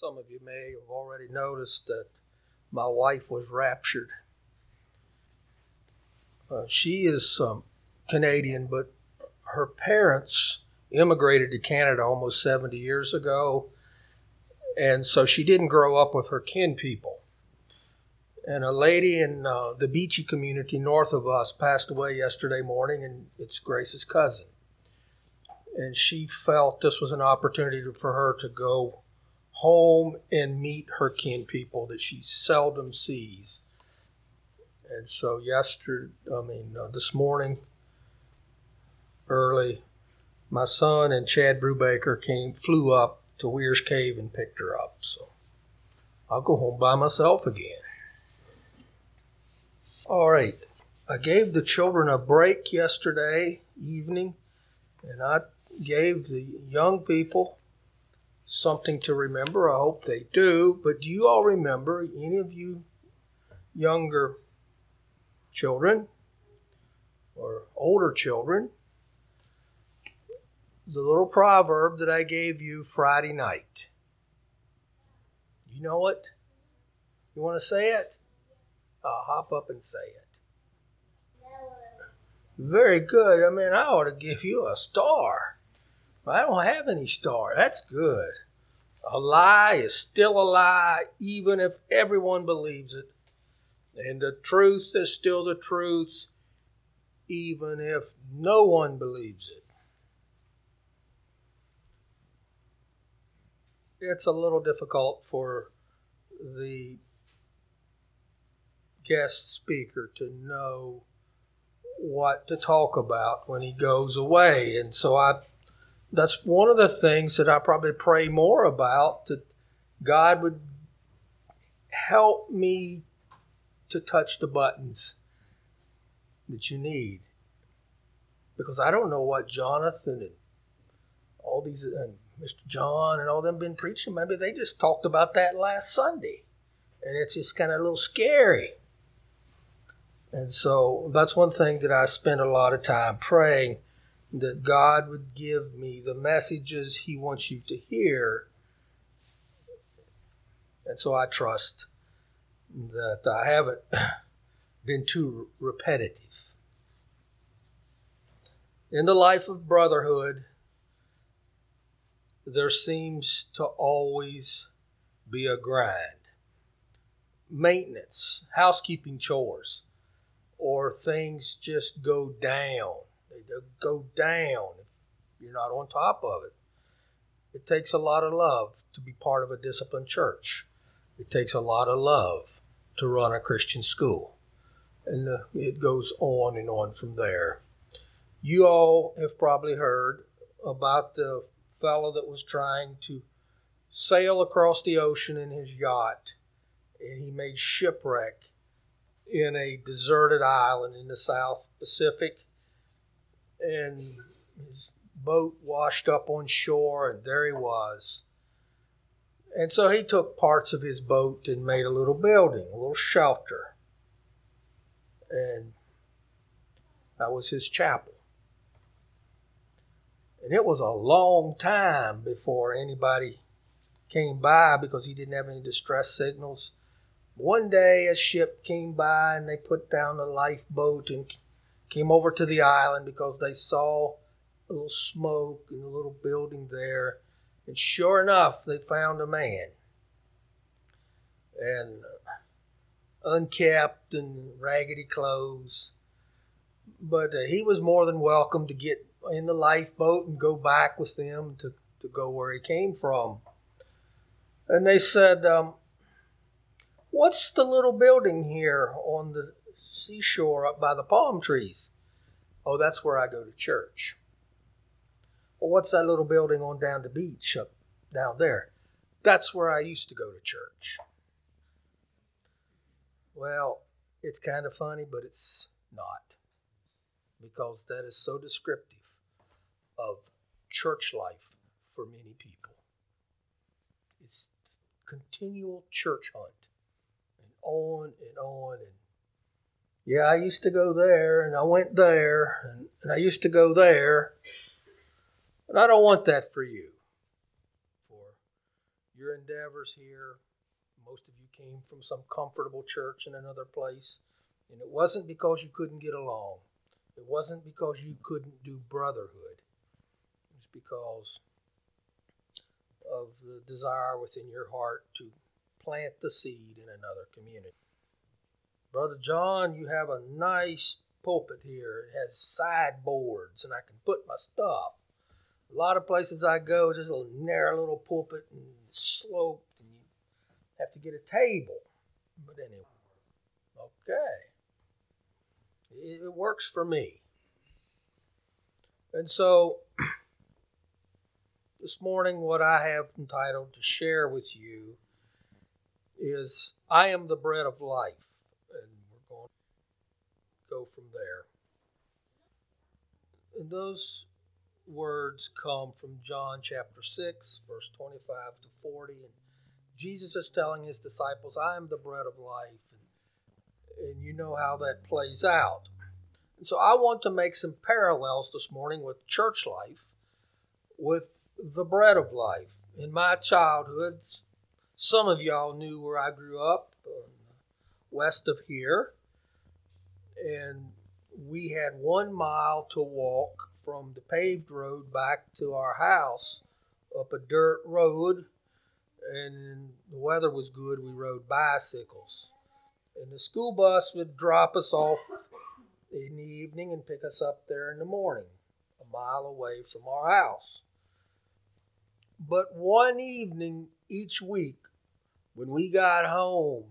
some of you may have already noticed that my wife was raptured. Uh, she is um, Canadian, but her parents immigrated to Canada almost 70 years ago, and so she didn't grow up with her kin people. And a lady in uh, the Beachy community north of us passed away yesterday morning, and it's Grace's cousin. And she felt this was an opportunity for her to go home and meet her kin people that she seldom sees. And so, yesterday, I mean, uh, this morning, early, my son and Chad Brubaker came, flew up to Weyers Cave and picked her up. So, I'll go home by myself again. All right. I gave the children a break yesterday evening, and I gave the young people something to remember. I hope they do. But do you all remember, any of you younger children or older children, the little proverb that I gave you Friday night? You know it? You want to say it? I'll hop up and say it. Very good. I mean, I ought to give you a star. I don't have any star. That's good. A lie is still a lie, even if everyone believes it. And the truth is still the truth, even if no one believes it. It's a little difficult for the guest speaker to know what to talk about when he goes away. And so I that's one of the things that I probably pray more about that God would help me to touch the buttons that you need. Because I don't know what Jonathan and all these and Mr. John and all them been preaching. Maybe they just talked about that last Sunday. And it's just kind of a little scary. And so that's one thing that I spend a lot of time praying that God would give me the messages He wants you to hear. And so I trust that I haven't been too repetitive. In the life of brotherhood, there seems to always be a grind. Maintenance, housekeeping chores or things just go down. They go down if you're not on top of it. It takes a lot of love to be part of a disciplined church. It takes a lot of love to run a Christian school. And uh, it goes on and on from there. You all have probably heard about the fellow that was trying to sail across the ocean in his yacht and he made shipwreck in a deserted island in the South Pacific, and his boat washed up on shore, and there he was. And so he took parts of his boat and made a little building, a little shelter. And that was his chapel. And it was a long time before anybody came by because he didn't have any distress signals. One day a ship came by and they put down a lifeboat and came over to the island because they saw a little smoke in a little building there. And sure enough, they found a man. And unkept and raggedy clothes. But uh, he was more than welcome to get in the lifeboat and go back with them to, to go where he came from. And they said, um, What's the little building here on the seashore up by the palm trees? Oh, that's where I go to church. Well, what's that little building on down the beach up down there? That's where I used to go to church. Well, it's kind of funny, but it's not. Because that is so descriptive of church life for many people. It's continual church hunt and on and on and yeah i used to go there and i went there and, i used to go there but i don't want that for you for your endeavors here. Most of you came from some comfortable church in another place. And it wasn't because you couldn't get along, it wasn't because you couldn't do brotherhood. It was because of the desire within your heart to plant the seed in another community. Brother John, you have a nice pulpit here. It has sideboards, and I can put my stuff. A lot of places I go, just a narrow little pulpit and sloped, and you have to get a table. But anyway, okay. It, it works for me. And so, this morning, what I have entitled to share with you is I am the bread of life go from there. And those words come from John chapter 6, verse 25 to 40. And Jesus is telling his disciples, I am the bread of life. And, and you know how that plays out. And so I want to make some parallels this morning with church life, with the bread of life. In my childhood, some of y'all knew where I grew up, uh, west of here and we had one mile to walk from the paved road back to our house up a dirt road and the weather was good. We rode bicycles. And the school bus would drop us off in the evening and pick us up there in the morning a mile away from our house. But one evening each week when we got home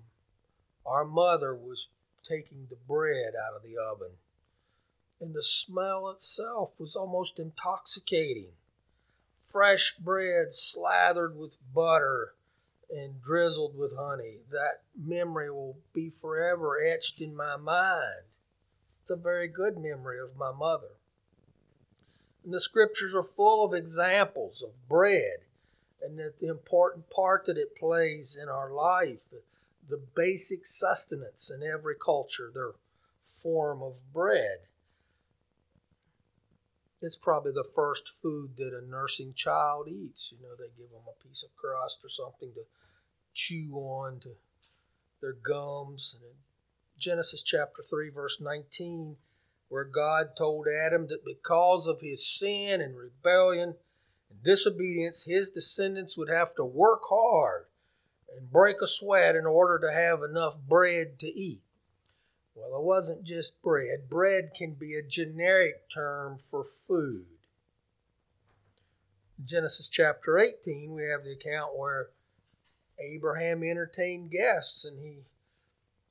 our mother was taking the bread out of the oven. And the smell itself was almost intoxicating. Fresh bread slathered with butter and drizzled with honey. That memory will be forever etched in my mind. It's a very good memory of my mother. And the scriptures are full of examples of bread and that the important part that it plays in our life the basic sustenance in every culture, their form of bread. It's probably the first food that a nursing child eats. You know, they give them a piece of crust or something to chew on to their gums. And in Genesis chapter 3, verse 19, where God told Adam that because of his sin and rebellion and disobedience, his descendants would have to work hard and break a sweat in order to have enough bread to eat. Well, it wasn't just bread. Bread can be a generic term for food. Genesis chapter 18, we have the account where Abraham entertained guests and he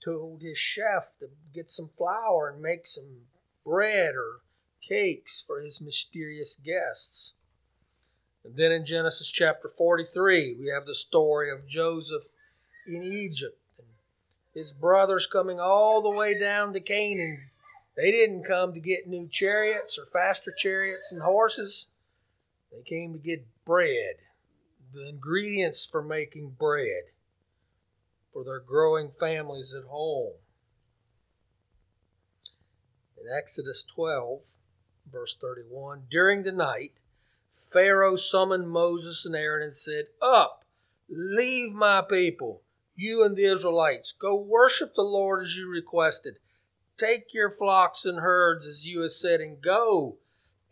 told his chef to get some flour and make some bread or cakes for his mysterious guests. And then in Genesis chapter 43, we have the story of Joseph in Egypt and his brothers coming all the way down to Canaan. They didn't come to get new chariots or faster chariots and horses. They came to get bread, the ingredients for making bread for their growing families at home. In Exodus 12, verse 31, during the night, Pharaoh summoned Moses and Aaron and said, Up, leave my people, you and the Israelites. Go worship the Lord as you requested. Take your flocks and herds as you have said, and go,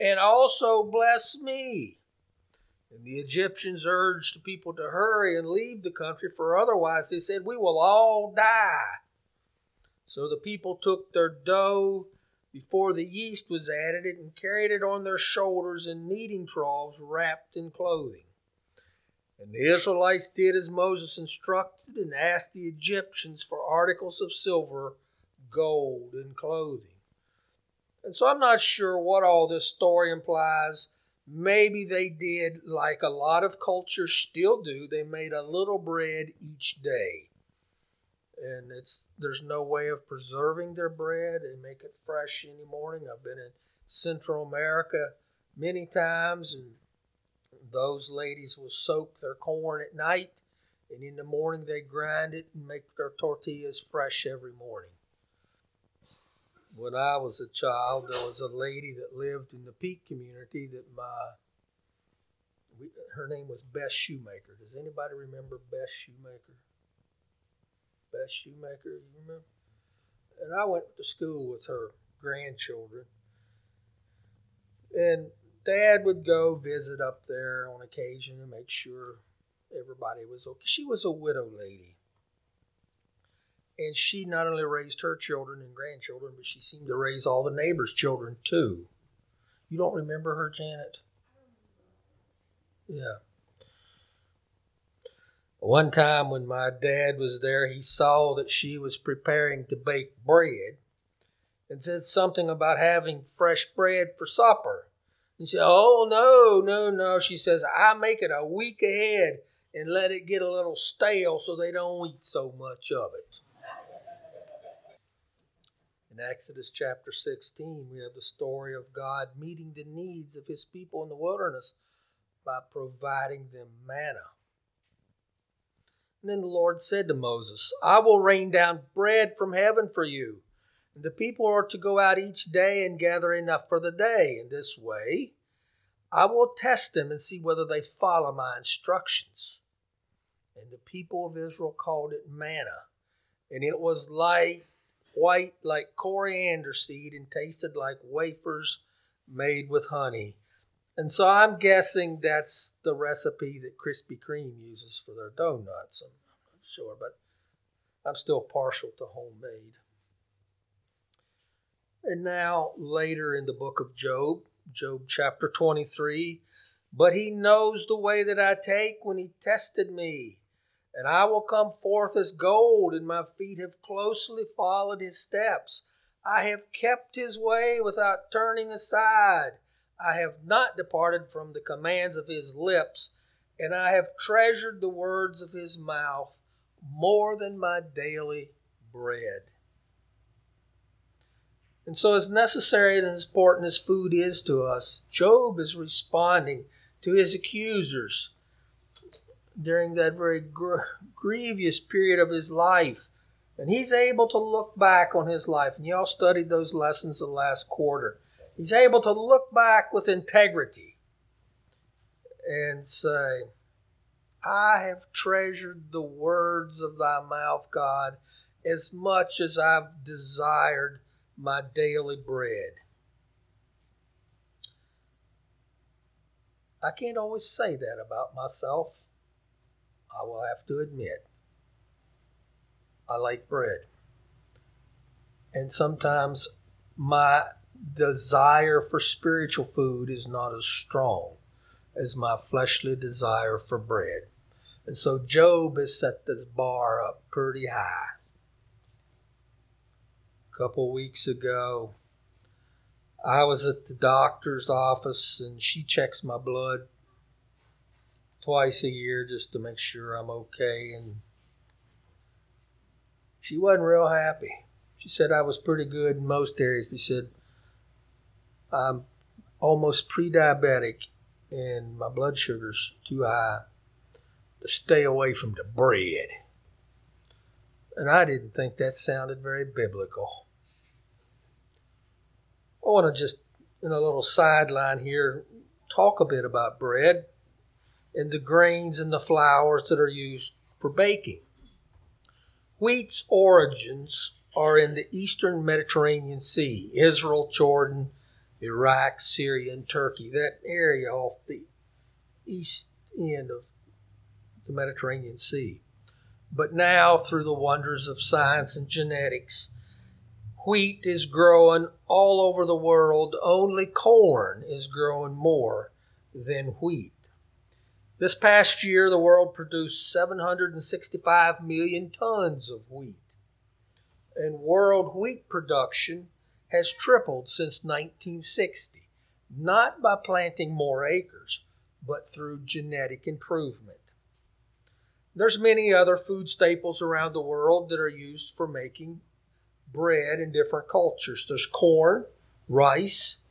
and also bless me. And the Egyptians urged the people to hurry and leave the country, for otherwise they said, We will all die. So the people took their dough before the yeast was added it and carried it on their shoulders in kneading troughs wrapped in clothing. And the Israelites did as Moses instructed and asked the Egyptians for articles of silver, gold, and clothing. And so I'm not sure what all this story implies. Maybe they did like a lot of cultures still do, they made a little bread each day and it's there's no way of preserving their bread and make it fresh any morning. I've been in Central America many times, and those ladies will soak their corn at night, and in the morning they grind it and make their tortillas fresh every morning. When I was a child, there was a lady that lived in the Peak community that my her name was Bess Shoemaker. Does anybody remember Bess Shoemaker? Bess Shoemaker, you remember? And I went to school with her grandchildren. And Dad would go visit up there on occasion to make sure everybody was okay. She was a widow lady. And she not only raised her children and grandchildren, but she seemed to raise all the neighbors' children too. You don't remember her, Janet? Yeah. One time when my dad was there, he saw that she was preparing to bake bread and said something about having fresh bread for supper. He said, Oh, no, no, no. She says, I make it a week ahead and let it get a little stale so they don't eat so much of it. In Exodus chapter 16, we have the story of God meeting the needs of his people in the wilderness by providing them manna. And then the Lord said to Moses, I will rain down bread from heaven for you and the people are to go out each day and gather enough for the day. In this way, I will test them and see whether they follow my instructions. And the people of Israel called it manna. And it was like white like coriander seed and tasted like wafers made with honey. And so I'm guessing that's the recipe that Krispy Kreme uses for their donuts. I'm not sure, but I'm still partial to homemade. And now, later in the book of Job, Job chapter 23, but he knows the way that I take when he tested me. And I will come forth as gold, and my feet have closely followed his steps. I have kept his way without turning aside. I have not departed from the commands of his lips, and I have treasured the words of his mouth more than my daily bread. And so, as necessary and as important as food is to us, Job is responding to his accusers during that very gr- grievous period of his life. And he's able to look back on his life. And y'all studied those lessons the last quarter. He's able to look back with integrity and say, I have treasured the words of thy mouth, God, as much as I've desired my daily bread. I can't always say that about myself. I will have to admit. I like bread. And sometimes my desire for spiritual food is not as strong as my fleshly desire for bread. And so Job has set this bar up pretty high A couple weeks ago. I was at the doctor's office and she checks my blood twice a year just to make sure I'm okay. And she wasn't real happy. She said I was pretty good in most areas. She said I'm almost pre diabetic and my blood sugar's too high to stay away from the bread. And I didn't think that sounded very biblical. I want to just, in a little sideline here, talk a bit about bread and the grains and the flours that are used for baking. Wheat's origins are in the eastern Mediterranean Sea, Israel, Jordan, Iraq, Syria, and Turkey, that area off the east end of the Mediterranean Sea. But now, through the wonders of science and genetics, wheat is growing all over the world. Only corn is growing more than wheat. This past year, the world produced 765 million tons of wheat. And world wheat production has tripled since 1960, not by planting more acres, but through genetic improvement. There's many other food staples around the world that are used for making bread in different cultures. There's corn, rice,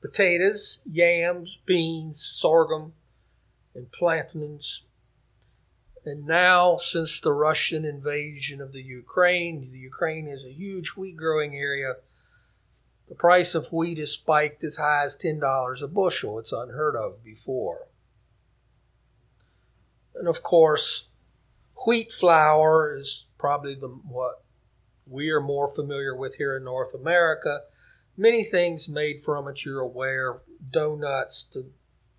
potatoes, yams, beans, sorghum, and plantains. And now, since the Russian invasion of the Ukraine, the Ukraine is a huge wheat growing area. The price of wheat has spiked as high as $10 a bushel. It's unheard of before. And of course, wheat flour is probably the what we are more familiar with here in North America. Many things made from it, you're aware donuts to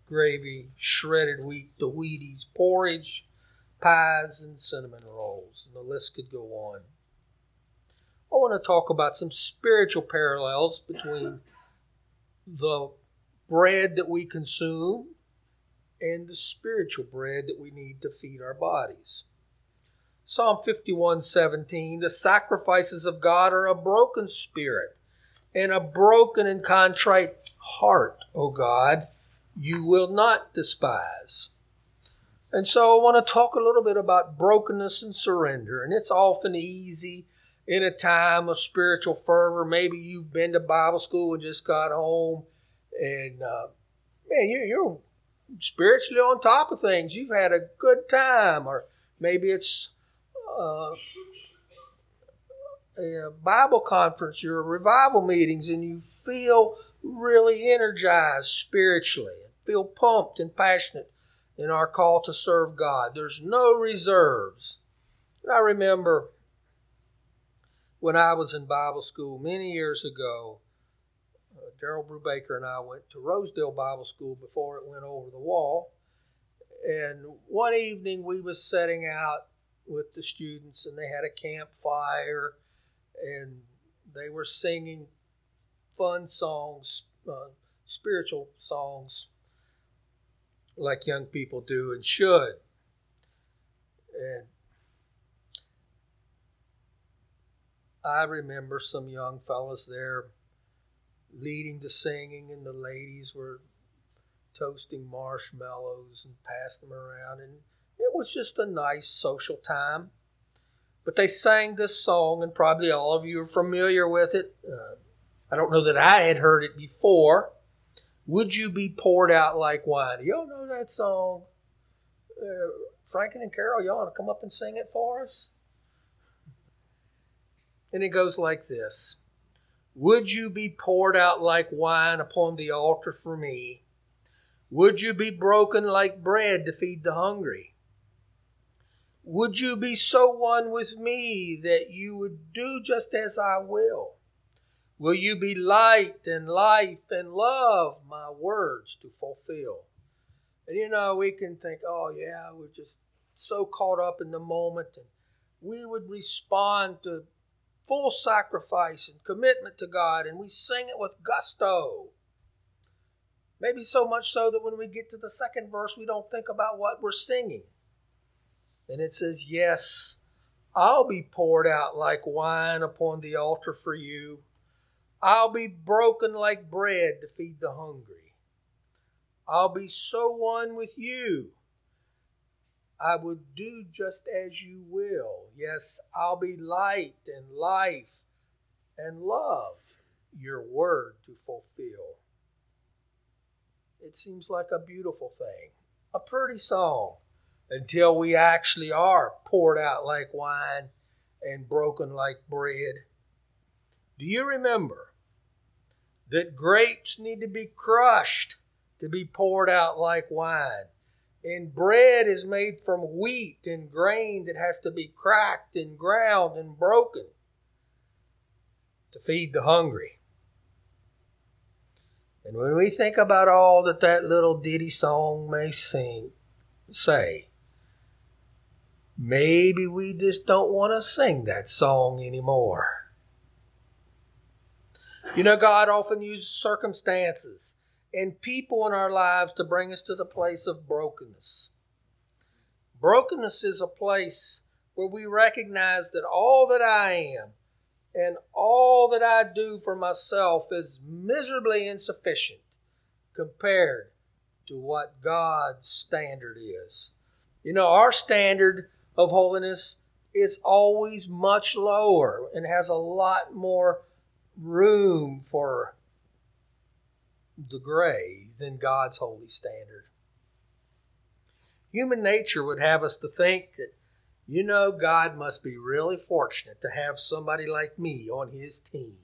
gravy, shredded wheat to Wheaties, porridge, pies, and cinnamon rolls. And the list could go on. I want to talk about some spiritual parallels between the bread that we consume and the spiritual bread that we need to feed our bodies. Psalm 51 17, the sacrifices of God are a broken spirit and a broken and contrite heart, O God, you will not despise. And so I want to talk a little bit about brokenness and surrender. And it's often easy in a time of spiritual fervor. Maybe you've been to Bible school and just got home, and uh, man, you, you're spiritually on top of things. You've had a good time, or maybe it's uh, a Bible conference, your revival meetings, and you feel really energized spiritually, and feel pumped and passionate in our call to serve God. There's no reserves. And I remember when I was in Bible school many years ago, uh, Daryl Brubaker and I went to Rosedale Bible School before it went over the wall. And one evening we was setting out with the students and they had a campfire and they were singing fun songs, uh, spiritual songs like young people do and should. And I remember some young fellows there leading the singing, and the ladies were toasting marshmallows and passing them around. And it was just a nice social time. But they sang this song, and probably all of you are familiar with it. Uh, I don't know that I had heard it before. Would you be poured out like wine? Y'all know that song? Uh, Franken and Carol, y'all want to come up and sing it for us? And it goes like this Would you be poured out like wine upon the altar for me? Would you be broken like bread to feed the hungry? Would you be so one with me that you would do just as I will? Will you be light and life and love, my words to fulfill? And you know, we can think, oh, yeah, we're just so caught up in the moment. And we would respond to full sacrifice and commitment to God, and we sing it with gusto. Maybe so much so that when we get to the second verse, we don't think about what we're singing. And it says, Yes, I'll be poured out like wine upon the altar for you. I'll be broken like bread to feed the hungry. I'll be so one with you. I would do just as you will. Yes, I'll be light and life and love your word to fulfill. It seems like a beautiful thing, a pretty song until we actually are poured out like wine and broken like bread. Do you remember that grapes need to be crushed to be poured out like wine? And bread is made from wheat and grain that has to be cracked and ground and broken to feed the hungry. And when we think about all that that little ditty song may sing, say, maybe we just don't want to sing that song anymore. You know, God often uses circumstances and people in our lives to bring us to the place of brokenness. Brokenness is a place where we recognize that all that I am and all that I do for myself is miserably insufficient compared to what God's standard is. You know, our standard of holiness is always much lower and has a lot more room for the gray than God's holy standard. Human nature would have us to think that, you know, God must be really fortunate to have somebody like me on his team.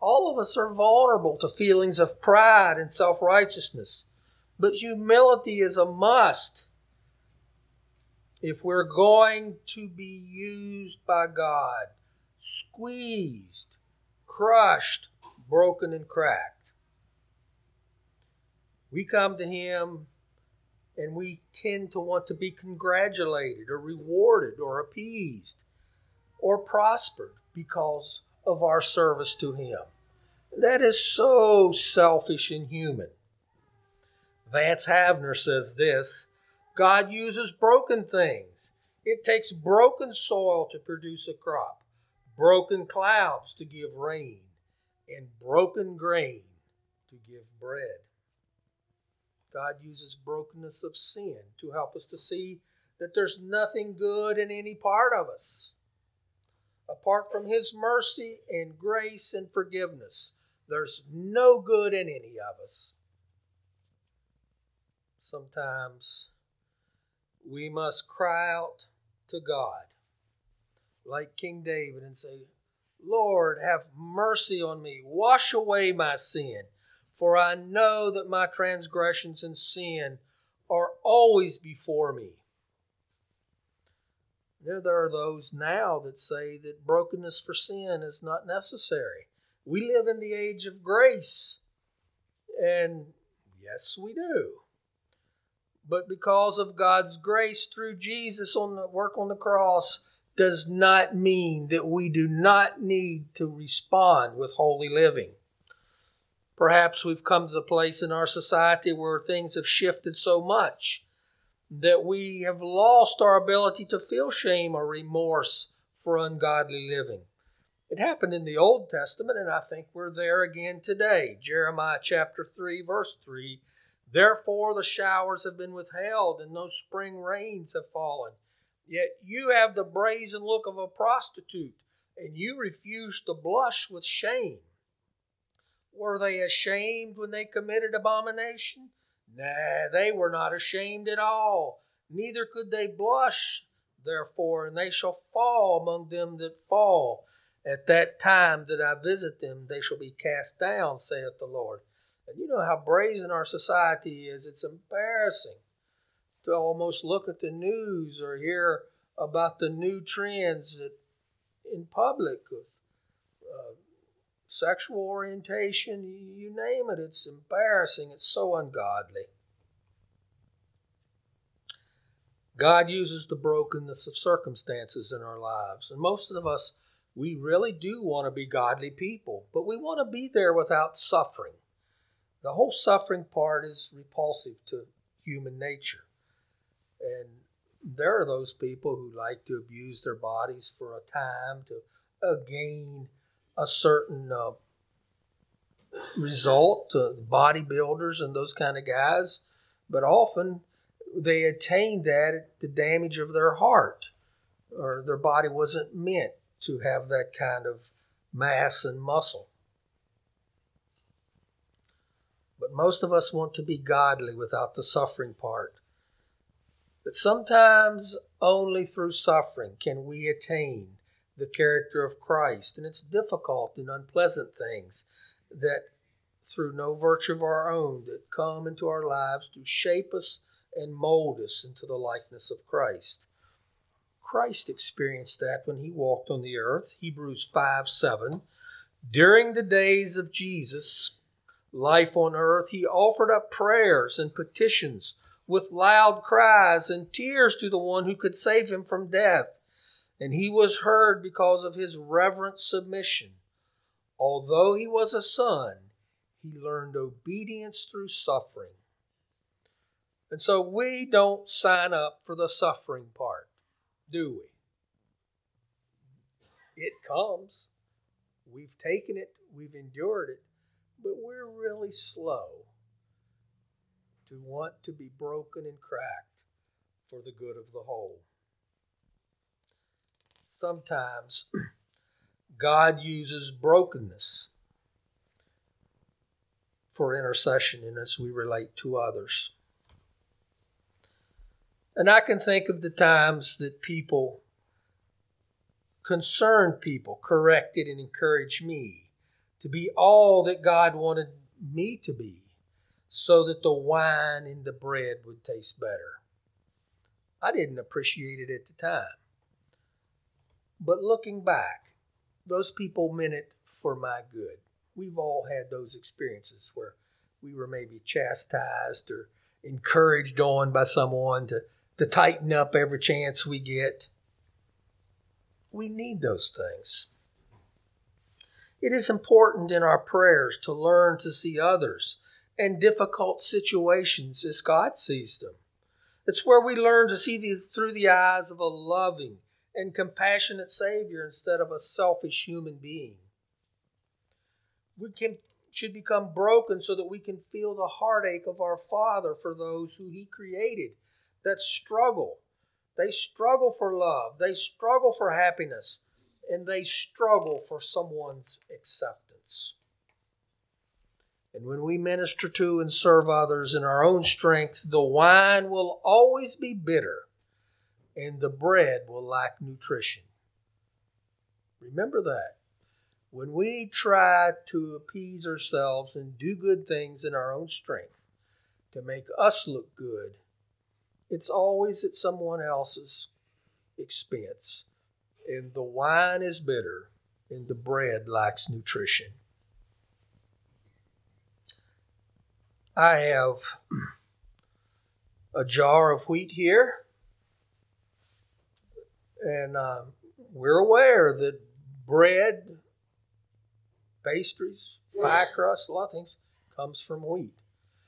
All of us are vulnerable to feelings of pride and self righteousness, but humility is a must if we're going to be used by God, squeezed, crushed, broken, and cracked, we come to Him and we tend to want to be congratulated or rewarded or appeased or prospered because of our service to Him. That is so selfish and human. Vance Havner says this God uses broken things. It takes broken soil to produce a crop, broken clouds to give rain, and broken grain to give bread. God uses brokenness of sin to help us to see that there's nothing good in any part of us. Apart from His mercy and grace and forgiveness, there's no good in any of us. Sometimes we must cry out to God, like King David, and say, Lord, have mercy on me. Wash away my sin, for I know that my transgressions and sin are always before me. There, there are those now that say that brokenness for sin is not necessary. We live in the age of grace. And yes, we do. But because of God's grace through Jesus on the work on the cross does not mean that we do not need to respond with holy living. Perhaps we've come to the place in our society where things have shifted so much that we have lost our ability to feel shame or remorse for ungodly living. It happened in the Old Testament, and I think we're there again today. Jeremiah chapter 3, verse 3 Therefore the showers have been withheld, and no spring rains have fallen. Yet you have the brazen look of a prostitute, and you refuse to blush with shame. Were they ashamed when they committed abomination? Nay, they were not ashamed at all, neither could they blush. Therefore, and they shall fall among them that fall at that time that I visit them, they shall be cast down, saith the Lord. And you know how brazen our society is. It's embarrassing to almost look at the news or hear about the new trends that, in public of uh, sexual orientation, you name it. It's embarrassing. It's so ungodly. God uses the brokenness of circumstances in our lives. And most of us we really do want to be godly people, but we want to be there without suffering. The whole suffering part is repulsive to human nature. And there are those people who like to abuse their bodies for a time to uh, gain a certain uh, result, uh, bodybuilders and those kind of guys. But often they attain that at the damage of their heart, or their body wasn't meant to have that kind of mass and muscle. But most of us want to be godly without the suffering part. But sometimes only through suffering can we attain the character of Christ. And it's difficult and unpleasant things that, through no virtue of our own, that come into our lives to shape us and mold us into the likeness of Christ. Christ experienced that when he walked on the earth. Hebrews 5 7. During the days of Jesus' life on earth, he offered up prayers and petitions with loud cries and tears to the one who could save him from death. And he was heard because of his reverent submission. Although he was a son, he learned obedience through suffering. And so we don't sign up for the suffering part do we? It comes. We've taken it, we've endured it, but we're really slow to want to be broken and cracked for the good of the whole. Sometimes God uses brokenness for intercession and as we relate to others. And I can think of the times that people, concerned people, corrected and encouraged me to be all that God wanted me to be so that the wine and the bread would taste better. I didn't appreciate it at the time. But looking back, those people meant it for my good. We've all had those experiences where we were maybe chastised or encouraged on by someone to, to tighten up every chance we get. We need those things. It is important in our prayers to learn to see others and difficult situations as God sees them. It's where we learn to see the, through the eyes of a loving and compassionate Savior instead of a selfish human being. We can, should become broken so that we can feel the heartache of our Father for those who He created that struggle. They struggle for love, they struggle for happiness, and they struggle for someone's acceptance. And when we minister to and serve others in our own strength, the wine will always be bitter and the bread will lack nutrition. Remember that. When we try to appease ourselves and do good things in our own strength to make us look good, it's always at someone else's expense. And the wine is bitter and the bread lacks nutrition. I have a jar of wheat here and uh, we're aware that bread, pastries, pie crust, a lot of things comes from wheat.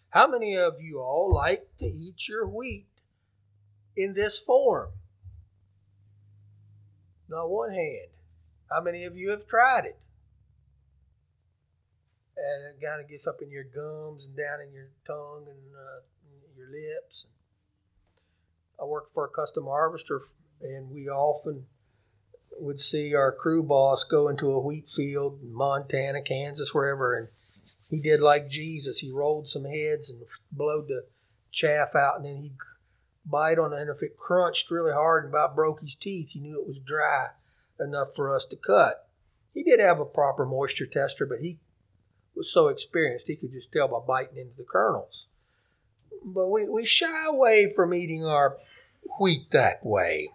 How many of you all like to eat your wheat in this form? Not one hand. How many of you have tried it? And it kind of gets up in your gums and down in your tongue and uh, your lips. I worked for a custom harvester and we often would see our crew boss go into a wheat field in Montana, Kansas, wherever, and he did like Jesus. He rolled some heads and blowed the chaff out, and then he'd bite on it. And if it crunched really hard and about broke his teeth, he knew it was dry enough for us to cut. He did have a proper moisture tester, but he was so experienced he could just tell by biting into the kernels. But we, we shy away from eating our wheat that way.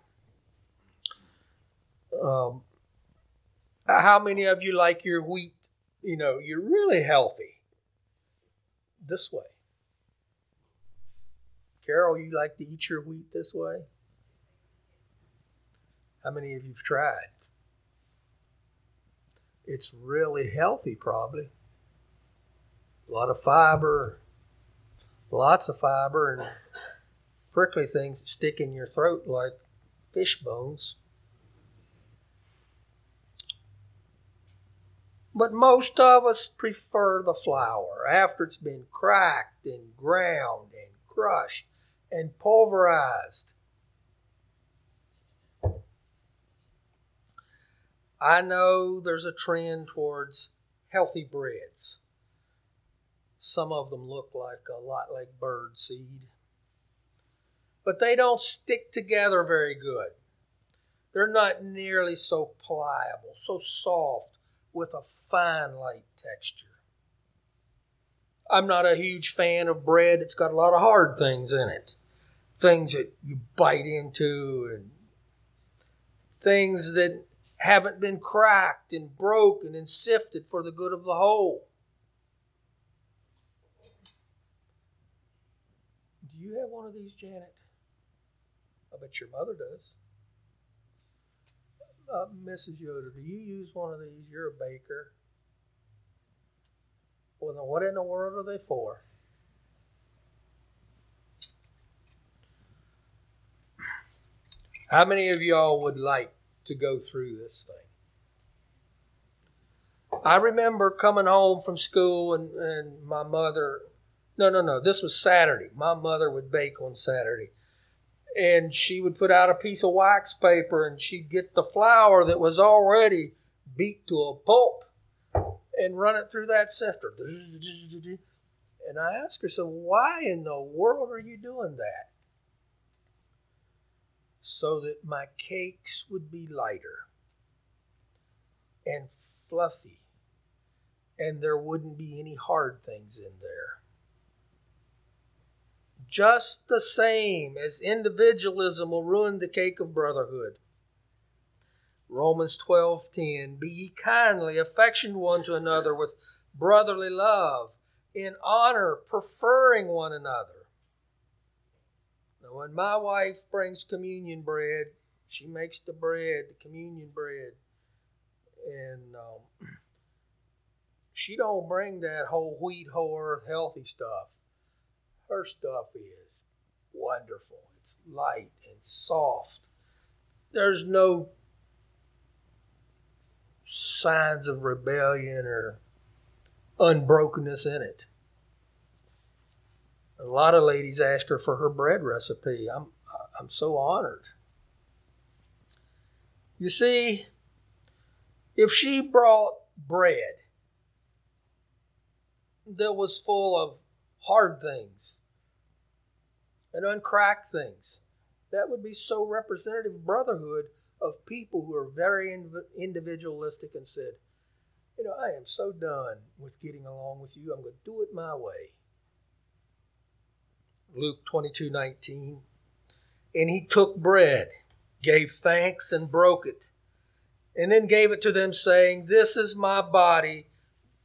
Um, how many of you like your wheat? You know, you're really healthy this way. Carol, you like to eat your wheat this way? How many of you've tried? It's really healthy, probably. A lot of fiber, lots of fiber, and prickly things that stick in your throat like fish bones. But most of us prefer the flour after it's been cracked and ground and crushed and pulverized. I know there's a trend towards healthy breads. Some of them look like a lot like bird seed, but they don't stick together very good. They're not nearly so pliable, so soft with a fine light texture. I'm not a huge fan of bread that's got a lot of hard things in it. Things that you bite into and things that haven't been cracked and broken and sifted for the good of the whole. You have one of these, Janet? I bet your mother does uh, Mrs. Yoder, do you use one of these? You're a baker. Well, then what in the world are they for? How many of y'all would like to go through this thing? I remember coming home from school and, and my mother, no, no, no, this was Saturday. My mother would bake on Saturday and she would put out a piece of wax paper and she'd get the flour that was already beat to a pulp and run it through that sifter. And I asked her, so why in the world are you doing that? So that my cakes would be lighter and fluffy and there wouldn't be any hard things in there. Just the same as individualism will ruin the cake of brotherhood. Romans 12:10 Be ye kindly affectioned one to another with brotherly love, in honor preferring one another. Now when my wife brings communion bread, she makes the bread, the communion bread, and um, she don't bring that whole wheat, whole earth, healthy stuff. Her stuff is wonderful. It's light and soft. There's no signs of rebellion or unbrokenness in it. A lot of ladies ask her for her bread recipe. I'm I'm so honored. You see, if she brought bread that was full of hard things and uncracked things, that would be so representative brotherhood of people who are very individualistic and said, you know, I am so done with getting along with you. I'm going to do it my way. Luke 22 19. And he took bread, gave thanks, and broke it, and then gave it to them, saying, This is my body.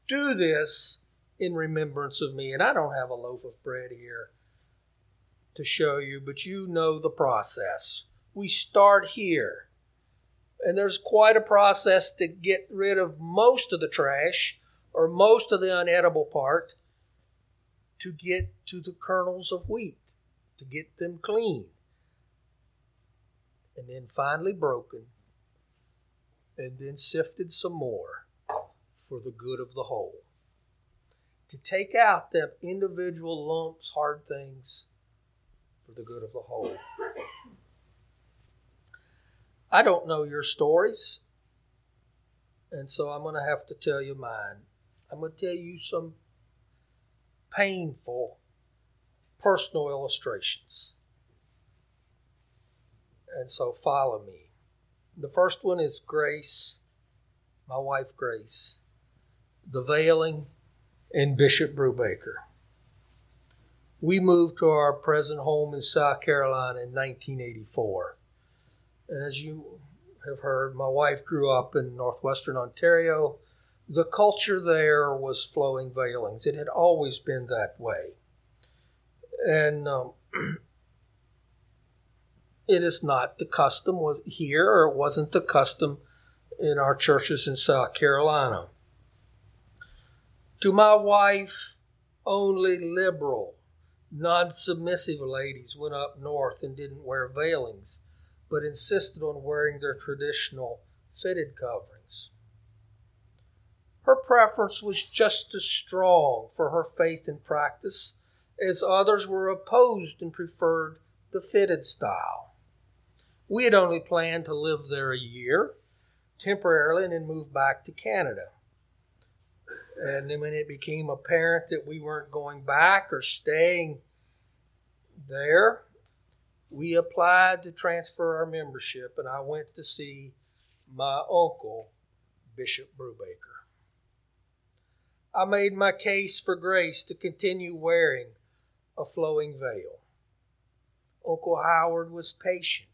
Do this in remembrance of me. And I don't have a loaf of bread here to show you, but you know the process. We start here and there's quite a process to get rid of most of the trash or most of the unedible part to get to the kernels of wheat, to get them clean. And then finally broken, and then sifted some more for the good of the whole. To take out them individual lumps, hard things, for the good of the whole. I don't know your stories, and so I'm going to have to tell you mine. I'm going to tell you some painful personal illustrations. And so follow me. The first one is Grace, my wife Grace, the veiling, and Bishop Brubaker. We moved to our present home in South Carolina in 1984. And as you have heard, my wife grew up in northwestern Ontario. The culture there was flowing veilings. It had always been that way. And um, it is not the custom here, or it wasn't the custom in our churches in South Carolina. To my wife, only liberal, non submissive ladies went up north and didn't wear veilings but insisted on wearing their traditional fitted coverings. Her preference was just as strong for her faith and practice as others were opposed and preferred the fitted style. We had only planned to live there a year temporarily and then move back to Canada. And then when it became apparent that we weren't going back or staying there, we applied to transfer our membership, and I went to see my uncle, Bishop Brubaker. I made my case for grace to continue wearing a flowing veil. Uncle Howard was patient.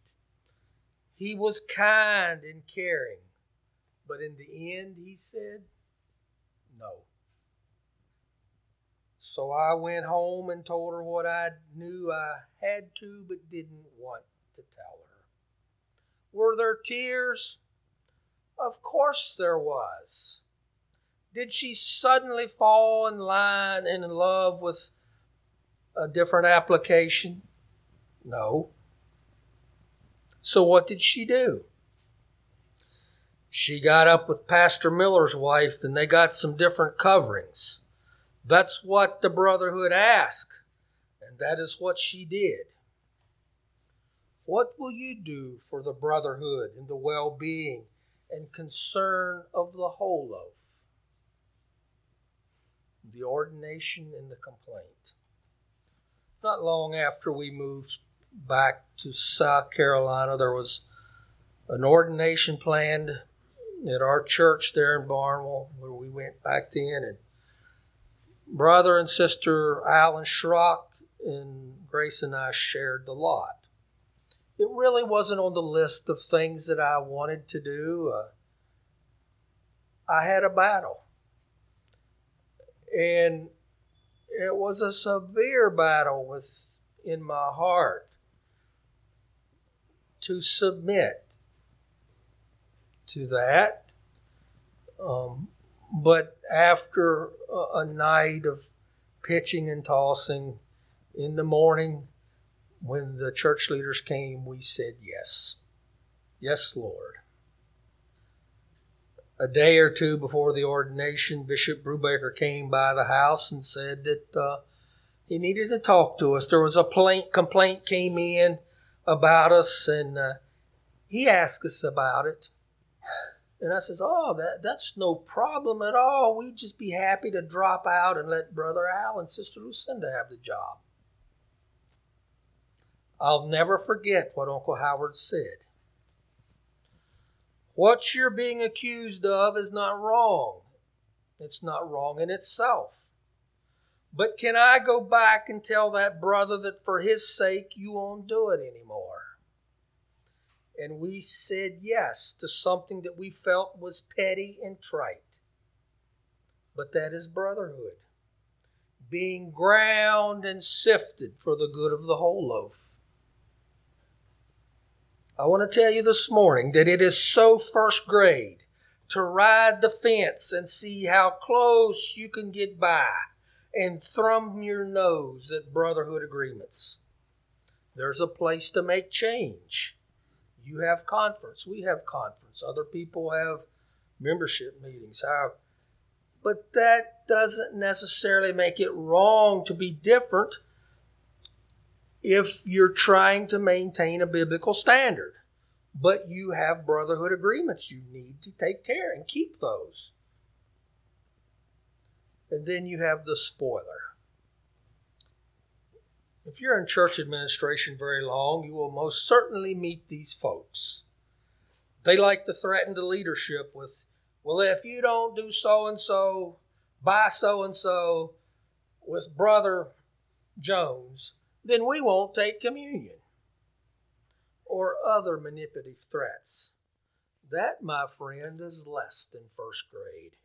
He was kind and caring, but in the end, he said, no. So I went home and told her what I knew I had to but didn't want to tell her. Were there tears? Of course there was. Did she suddenly fall in line and in love with a different application? No. So what did she do? She got up with Pastor Miller's wife and they got some different coverings. That's what the brotherhood asked, and that is what she did. What will you do for the brotherhood and the well being and concern of the whole loaf? The ordination and the complaint. Not long after we moved back to South Carolina, there was an ordination planned at our church there in Barnwell, where we went back then, and brother and sister Alan Schrock and Grace and I shared the lot. It really wasn't on the list of things that I wanted to do. Uh, I had a battle. And it was a severe battle within my heart to submit to that. Um, but after a, a night of pitching and tossing in the morning, when the church leaders came, we said yes. Yes, Lord. A day or two before the ordination, Bishop Brubaker came by the house and said that uh, he needed to talk to us. There was a complaint, complaint came in about us, and uh, he asked us about it. And I says, "Oh, that that's no problem at all. We'd just be happy to drop out and let Brother Al and Sister Lucinda have the job." I'll never forget what Uncle Howard said. What you're being accused of is not wrong. It's not wrong in itself. But can I go back and tell that brother that for his sake you won't do it anymore? And we said yes to something that we felt was petty and trite. But that is brotherhood, being ground and sifted for the good of the whole loaf. I want to tell you this morning that it is so first grade to ride the fence and see how close you can get by and thrum your nose at brotherhood agreements. There's a place to make change. You have conference, we have conference, other people have membership meetings. How but that doesn't necessarily make it wrong to be different if you're trying to maintain a biblical standard. But you have brotherhood agreements. You need to take care and keep those. And then you have the spoiler. If you're in church administration very long, you will most certainly meet these folks. They like to threaten the leadership with, well, if you don't do so and so, by so and so, with Brother Jones, then we won't take communion or other manipulative threats. That, my friend, is less than first grade.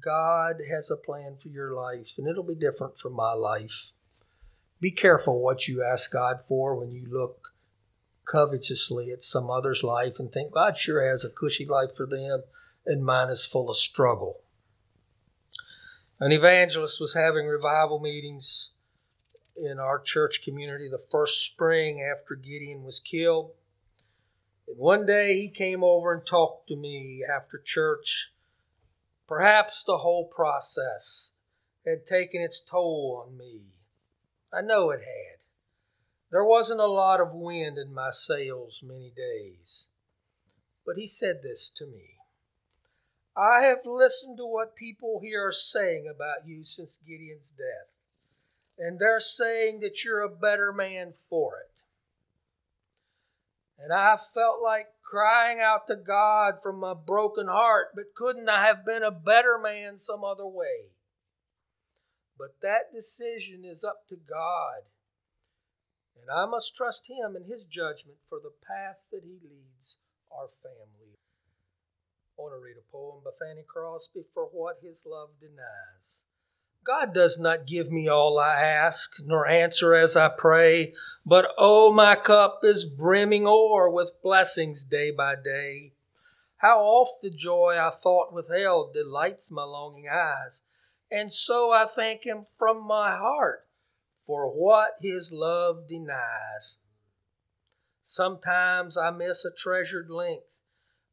God has a plan for your life, and it'll be different from my life. Be careful what you ask God for when you look covetously at some other's life and think God sure has a cushy life for them, and mine is full of struggle. An evangelist was having revival meetings in our church community the first spring after Gideon was killed. And one day he came over and talked to me after church. Perhaps the whole process had taken its toll on me. I know it had. There wasn't a lot of wind in my sails many days. But he said this to me I have listened to what people here are saying about you since Gideon's death and they're saying that you're a better man for it. And I felt like crying out to God from my broken heart, but couldn't I have been a better man some other way? But that decision is up to God. And I must trust Him and His judgment for the path that He leads our family. I want to read a poem by Fanny Crosby for what His love denies. God does not give me all I ask, nor answer as I pray, but oh, my cup is brimming o'er with blessings day by day. How oft the joy I thought withheld delights my longing eyes, and so I thank Him from my heart for what His love denies. Sometimes I miss a treasured length,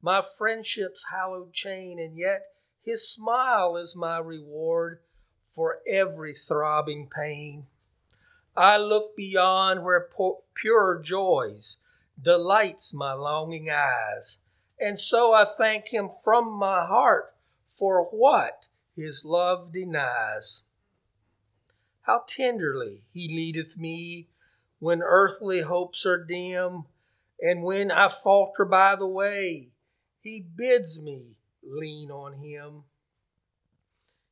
my friendship's hallowed chain, and yet His smile is my reward for every throbbing pain. I look beyond where pure joys delights my longing eyes, and so I thank him from my heart for what his love denies. How tenderly he leadeth me when earthly hopes are dim, and when I falter by the way, he bids me lean on him.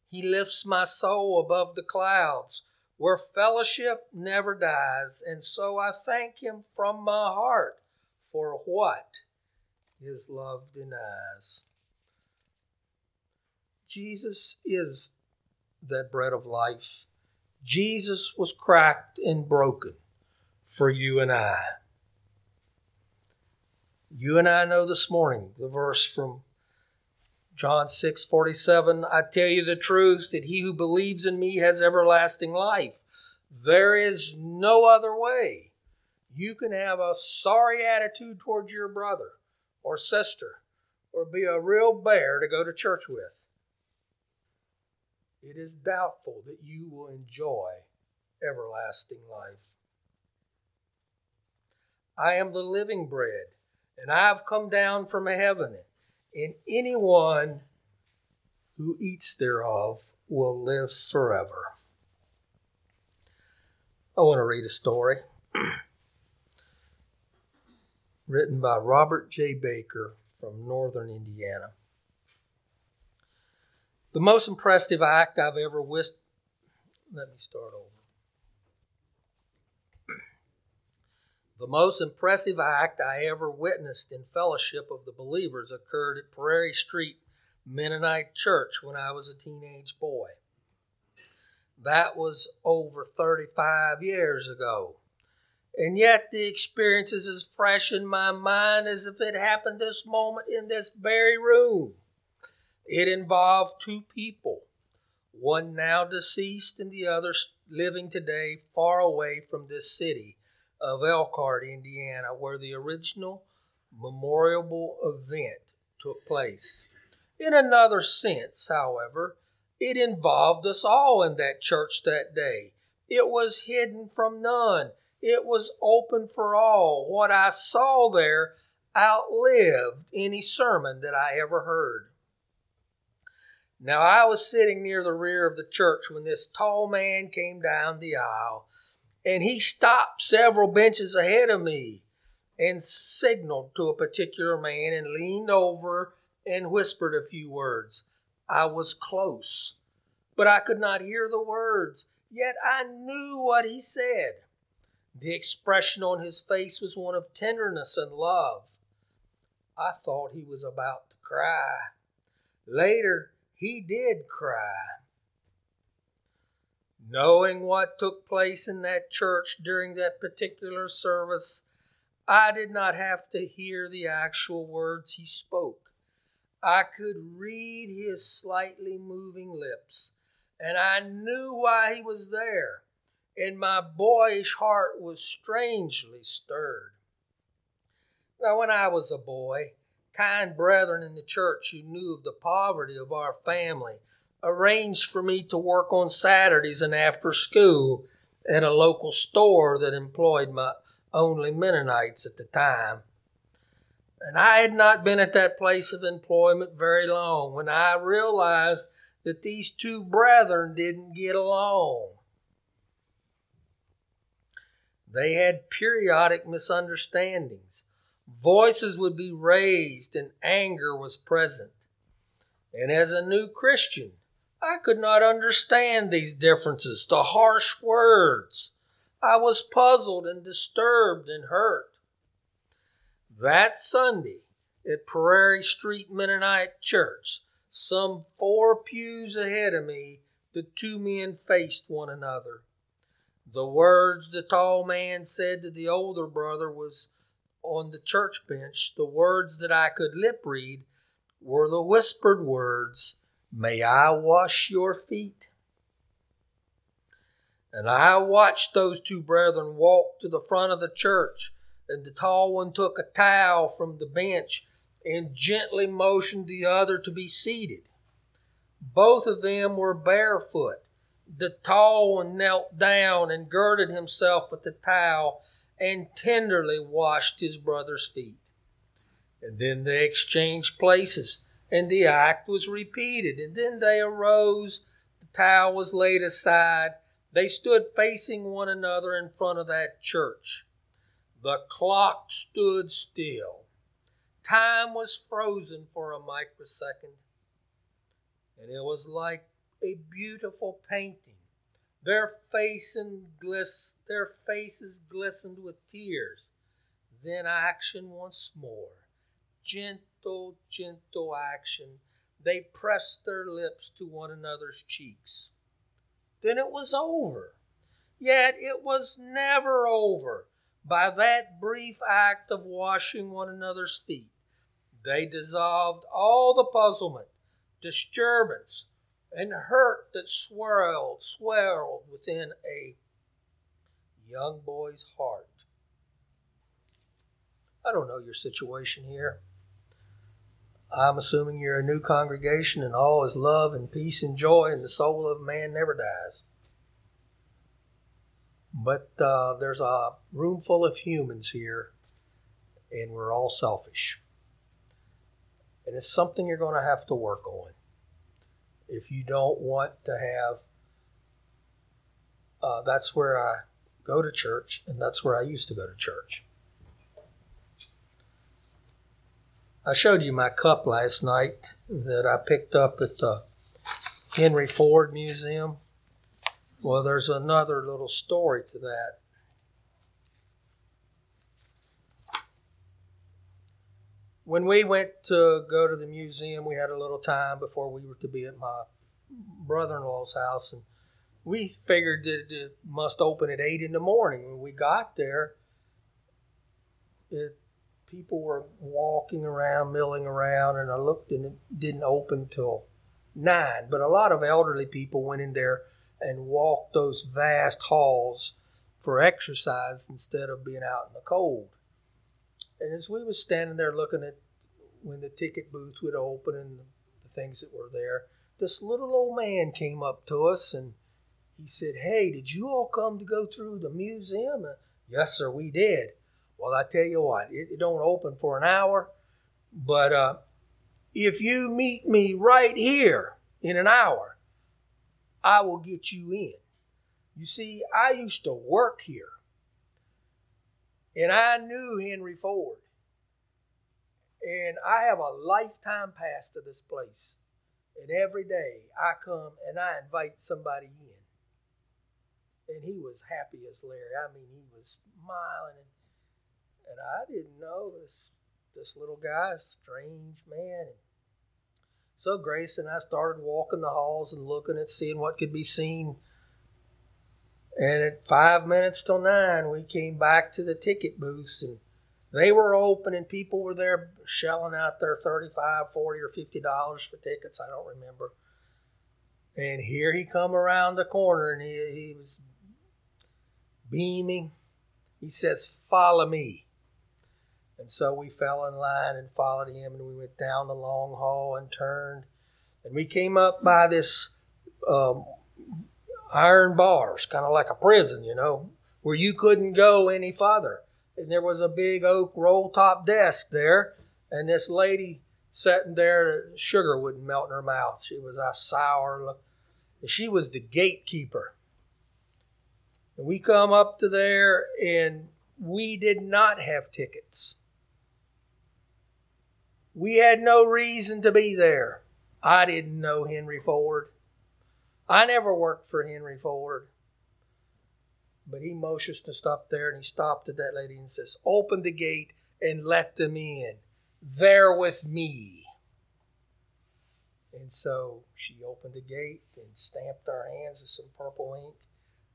He lifts my soul above the clouds where fellowship never dies. And so I thank Him from my heart for what His love denies. Jesus is that bread of life. Jesus was cracked and broken for you and I. You and I know this morning the verse from John 6 47. I tell you the truth that he who believes in me has everlasting life. There is no other way. You can have a sorry attitude towards your brother or sister or be a real bear to go to church with. It is doubtful that you will enjoy everlasting life. I am the living bread, and I have come down from heaven, and anyone who eats thereof will live forever. I want to read a story written by Robert J. Baker from northern Indiana. The most impressive act I've ever witnessed. Let me start over. The most impressive act I ever witnessed in fellowship of the believers occurred at Prairie Street Mennonite Church when I was a teenage boy. That was over 35 years ago. And yet the experience is as fresh in my mind as if it happened this moment in this very room. It involved two people, one now deceased and the other living today far away from this city of Elkhart, Indiana, where the original memorable event took place. In another sense, however, it involved us all in that church that day. It was hidden from none. It was open for all. What I saw there outlived any sermon that I ever heard. Now I was sitting near the rear of the church when this tall man came down the aisle and he stopped several benches ahead of me and signaled to a particular man and leaned over and whispered a few words. I was close, but I could not hear the words, yet I knew what he said. The expression on his face was one of tenderness and love. I thought he was about to cry. Later, he did cry. Knowing what took place in that church during that particular service, I did not have to hear the actual words he spoke. I could read his slightly moving lips, and I knew why he was there, and my boyish heart was strangely stirred. Now, when I was a boy, kind brethren in the church who knew of the poverty of our family arranged for me to work on Saturdays and after school at a local store that employed my only Mennonites at the time. And I had not been at that place of employment very long when I realized that these two brethren didn't get along. They had periodic misunderstandings. Voices would be raised and anger was present. And as a new Christian, I could not understand these differences, the harsh words. I was puzzled and disturbed and hurt. That Sunday at Prairie Street Mennonite Church, some four pews ahead of me, the two men faced one another. The words the tall man said to the older brother was on the church bench, the words that I could lip read were the whispered words May I wash your feet? And I watched those two brethren walk to the front of the church, and the tall one took a towel from the bench and gently motioned the other to be seated. Both of them were barefoot. The tall one knelt down and girded himself with the towel and tenderly washed his brother's feet. And then they exchanged places and the act was repeated. And then they arose, the towel was laid aside. They stood facing one another in front of that church. The clock stood still. Time was frozen for a microsecond. And it was like a beautiful painting Their, their faces glistened with tears. Then action once more. Gentle, gentle action. They pressed their lips to one another's cheeks. Then it was over. Yet it was never over by that brief act of washing one another's feet. They dissolved all the puzzlement, disturbance, and hurt that swirled, swirled within a young boy's heart. I don't know your situation here. I'm assuming you're a new congregation and all is love and peace and joy, and the soul of man never dies. But uh, there's a room full of humans here, and we're all selfish. And it's something you're going to have to work on if you don't want to have. Uh, that's where I go to church, and that's where I used to go to church. I showed you my cup last night that I picked up at the Henry Ford Museum. Well, there's another little story to that. When we went to go to the museum, we had a little time before we were to be at my brother in law's house, and we figured that it must open at 8 in the morning. When we got there, it, people were walking around, milling around, and I looked and it didn't open till 9. But a lot of elderly people went in there and walked those vast halls for exercise instead of being out in the cold. And as we was standing there looking at when the ticket booth would open and the things that were there, this little old man came up to us and he said, Hey, did you all come to go through the museum? Yes, sir, we did. Well, I tell you what, it, it don't open for an hour, but uh, if you meet me right here in an hour, I will get you in. You see, I used to work here, and I knew Henry Ford. And I have a lifetime pass to this place. And every day I come and I invite somebody in. And he was happy as Larry. I mean, he was smiling. And, and I didn't know this, this little guy, strange man. And so Grace and I started walking the halls and looking at seeing what could be seen. And at five minutes till nine, we came back to the ticket booths and they were open and people were there shelling out their 35 40 or 50 dollars for tickets i don't remember. And here he come around the corner and he, he was beaming. He says follow me. And so we fell in line and followed him, and we went down the long hall and turned. And we came up by this um, iron bars, kind of like a prison, you know, where you couldn't go any farther. And there was a big oak roll top desk there, and this lady sitting there, sugar wouldn't melt in her mouth. She was a sour. Look. She was the gatekeeper. And we come up to there, and we did not have tickets. We had no reason to be there. I didn't know Henry Ford. I never worked for Henry Ford. But he motions to stop there and he stopped at that lady and says, Open the gate and let them in. They're with me. And so she opened the gate and stamped our hands with some purple ink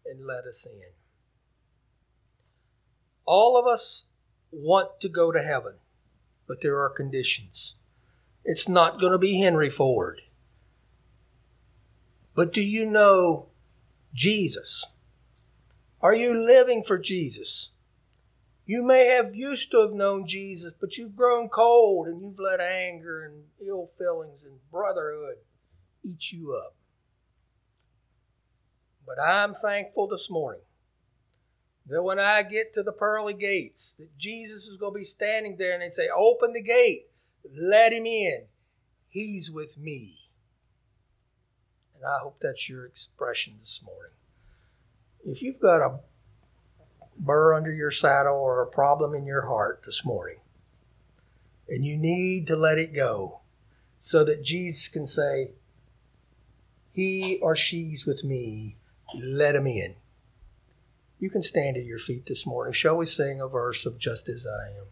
and let us in. All of us want to go to heaven but there are conditions. It's not going to be Henry Ford. But do you know Jesus? Are you living for Jesus? You may have used to have known Jesus, but you've grown cold and you've let anger and ill feelings and brotherhood eat you up. But I'm thankful this morning that when I get to the pearly gates, that Jesus is going to be standing there and they'd say, Open the gate, let him in. He's with me. And I hope that's your expression this morning. If you've got a burr under your saddle or a problem in your heart this morning, and you need to let it go so that Jesus can say, He or she's with me let him in. You can stand at your feet this morning. Shall we sing a verse of Just As I Am?